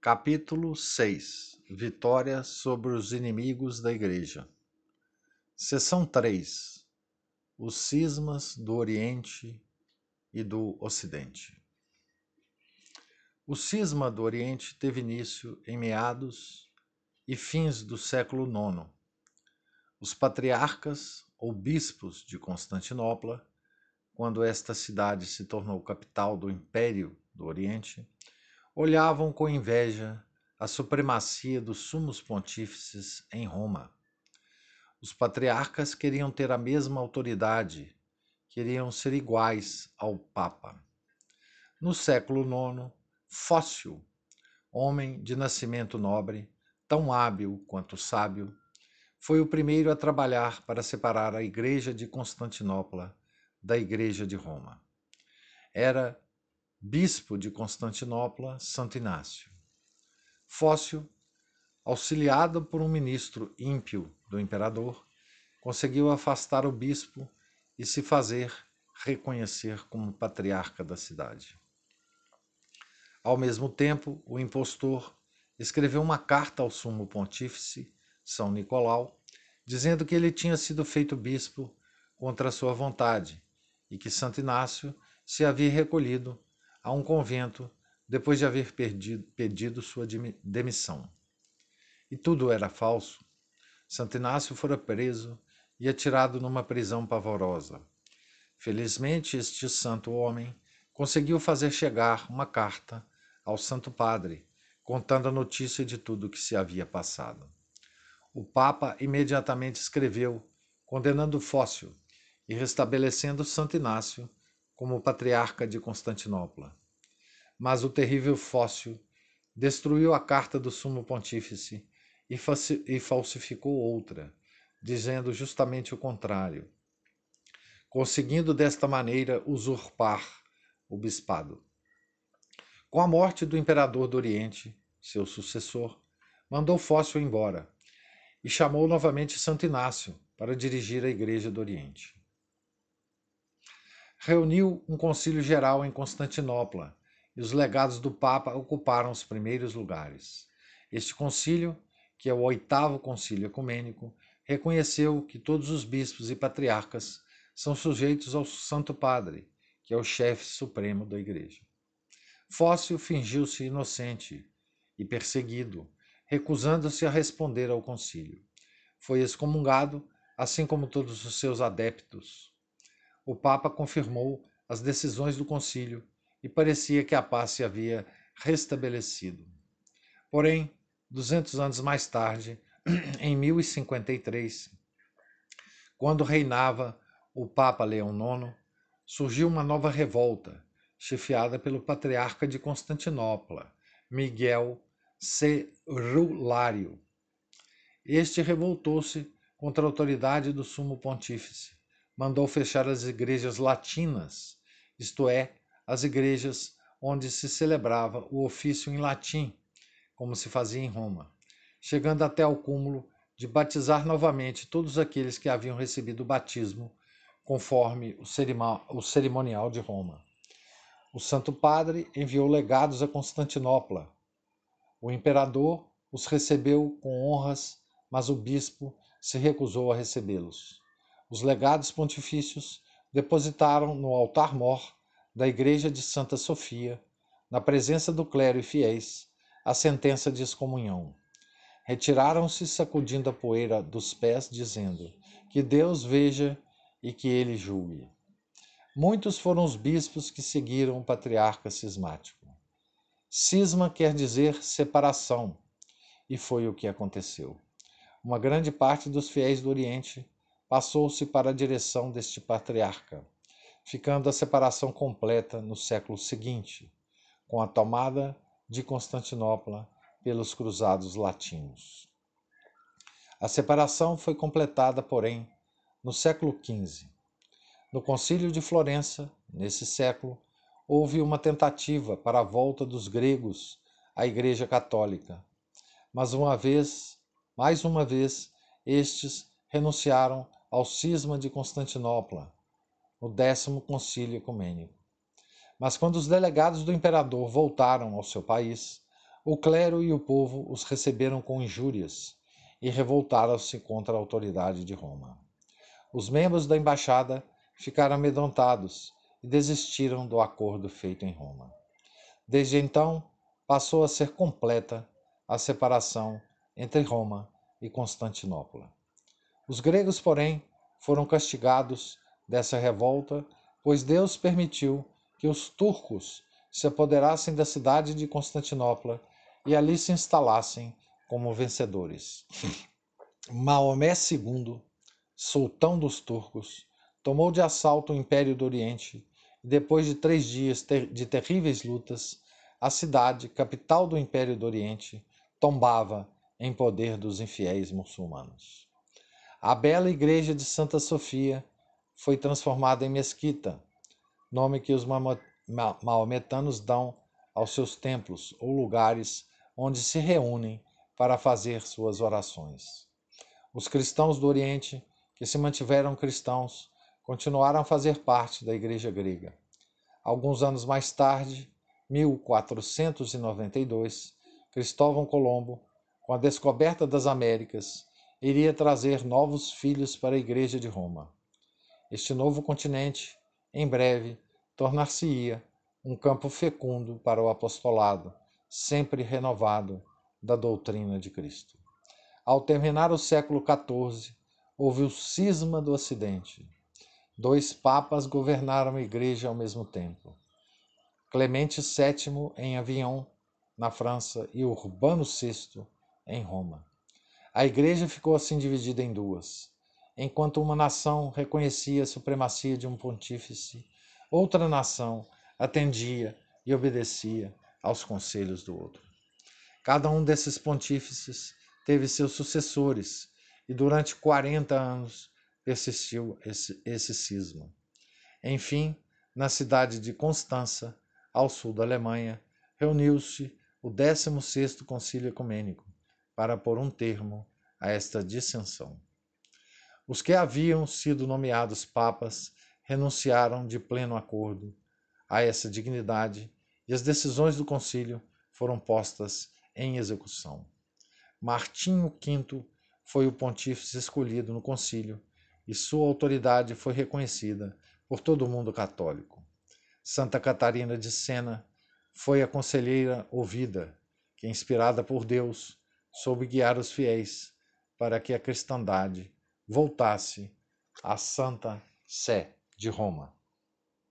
Capítulo 6 Vitória sobre os inimigos da Igreja. Seção 3 Os cismas do Oriente e do Ocidente. O cisma do Oriente teve início em meados e fins do século IX. Os patriarcas ou bispos de Constantinopla, quando esta cidade se tornou capital do Império do Oriente, olhavam com inveja a supremacia dos sumos pontífices em Roma. Os patriarcas queriam ter a mesma autoridade, queriam ser iguais ao Papa. No século IX, Fócio, homem de nascimento nobre, tão hábil quanto sábio, foi o primeiro a trabalhar para separar a Igreja de Constantinopla da Igreja de Roma. Era bispo de Constantinopla, Santo Inácio. Fócio, auxiliado por um ministro ímpio do imperador, conseguiu afastar o bispo e se fazer reconhecer como patriarca da cidade. Ao mesmo tempo, o impostor escreveu uma carta ao sumo pontífice, São Nicolau, dizendo que ele tinha sido feito bispo contra sua vontade e que Santo Inácio se havia recolhido a um convento depois de haver perdido, pedido sua demissão. E tudo era falso. Santo Inácio fora preso e atirado numa prisão pavorosa. Felizmente, este santo homem conseguiu fazer chegar uma carta ao Santo Padre, contando a notícia de tudo o que se havia passado. O Papa imediatamente escreveu, condenando Fócio e restabelecendo Santo Inácio como patriarca de Constantinopla. Mas o terrível Fócio destruiu a carta do sumo pontífice e falsificou outra, dizendo justamente o contrário, conseguindo desta maneira usurpar o bispado. Com a morte do imperador do Oriente, seu sucessor, mandou Fócio embora e chamou novamente Santo Inácio para dirigir a Igreja do Oriente reuniu um concílio geral em Constantinopla e os legados do Papa ocuparam os primeiros lugares. Este concílio, que é o oitavo concílio ecumênico, reconheceu que todos os bispos e patriarcas são sujeitos ao Santo Padre, que é o chefe supremo da Igreja. Fócio fingiu-se inocente e perseguido, recusando-se a responder ao concílio. Foi excomungado, assim como todos os seus adeptos o Papa confirmou as decisões do concílio e parecia que a paz se havia restabelecido. Porém, 200 anos mais tarde, em 1053, quando reinava o Papa Leão IX, surgiu uma nova revolta, chefiada pelo patriarca de Constantinopla, Miguel Cerulário. Este revoltou-se contra a autoridade do sumo pontífice mandou fechar as igrejas latinas, isto é, as igrejas onde se celebrava o ofício em latim, como se fazia em Roma, chegando até ao cúmulo de batizar novamente todos aqueles que haviam recebido o batismo conforme o cerimonial de Roma. O Santo Padre enviou legados a Constantinopla. O imperador os recebeu com honras, mas o bispo se recusou a recebê-los os legados pontifícios depositaram no altar-mor da Igreja de Santa Sofia, na presença do clero e fiéis, a sentença de excomunhão. Retiraram-se sacudindo a poeira dos pés, dizendo: Que Deus veja e que ele julgue. Muitos foram os bispos que seguiram o patriarca cismático. Cisma quer dizer separação, e foi o que aconteceu. Uma grande parte dos fiéis do Oriente passou-se para a direção deste patriarca, ficando a separação completa no século seguinte, com a tomada de Constantinopla pelos cruzados latinos. A separação foi completada, porém, no século XV. No Concílio de Florença, nesse século, houve uma tentativa para a volta dos gregos à Igreja Católica, mas uma vez, mais uma vez, estes renunciaram ao cisma de Constantinopla, no décimo concílio ecumênico. Mas quando os delegados do imperador voltaram ao seu país, o clero e o povo os receberam com injúrias e revoltaram-se contra a autoridade de Roma. Os membros da embaixada ficaram amedrontados e desistiram do acordo feito em Roma. Desde então, passou a ser completa a separação entre Roma e Constantinopla. Os gregos, porém, foram castigados dessa revolta, pois Deus permitiu que os turcos se apoderassem da cidade de Constantinopla e ali se instalassem como vencedores. Maomé II, sultão dos turcos, tomou de assalto o Império do Oriente e, depois de três dias de terríveis lutas, a cidade, capital do Império do Oriente, tombava em poder dos infiéis muçulmanos. A bela igreja de Santa Sofia foi transformada em mesquita, nome que os maometanos dão aos seus templos ou lugares onde se reúnem para fazer suas orações. Os cristãos do Oriente, que se mantiveram cristãos, continuaram a fazer parte da Igreja grega. Alguns anos mais tarde, 1492, Cristóvão Colombo, com a descoberta das Américas, iria trazer novos filhos para a Igreja de Roma. Este novo continente, em breve, tornar-se-ia um campo fecundo para o apostolado sempre renovado da doutrina de Cristo. Ao terminar o século XIV, houve o cisma do Ocidente. Dois papas governaram a igreja ao mesmo tempo. Clemente VII em Avignon, na França, e Urbano VI em Roma. A igreja ficou assim dividida em duas. Enquanto uma nação reconhecia a supremacia de um pontífice, outra nação atendia e obedecia aos conselhos do outro. Cada um desses pontífices teve seus sucessores e durante 40 anos persistiu esse, esse cisma. Enfim, na cidade de Constança, ao sul da Alemanha, reuniu-se o 16º Concílio Ecumênico para pôr um termo a esta dissensão. Os que haviam sido nomeados papas renunciaram de pleno acordo a essa dignidade e as decisões do concílio foram postas em execução. Martinho V foi o pontífice escolhido no concílio e sua autoridade foi reconhecida por todo o mundo católico. Santa Catarina de Sena foi a conselheira ouvida, que, inspirada por Deus, soube guiar os fiéis para que a cristandade voltasse à Santa Sé de Roma.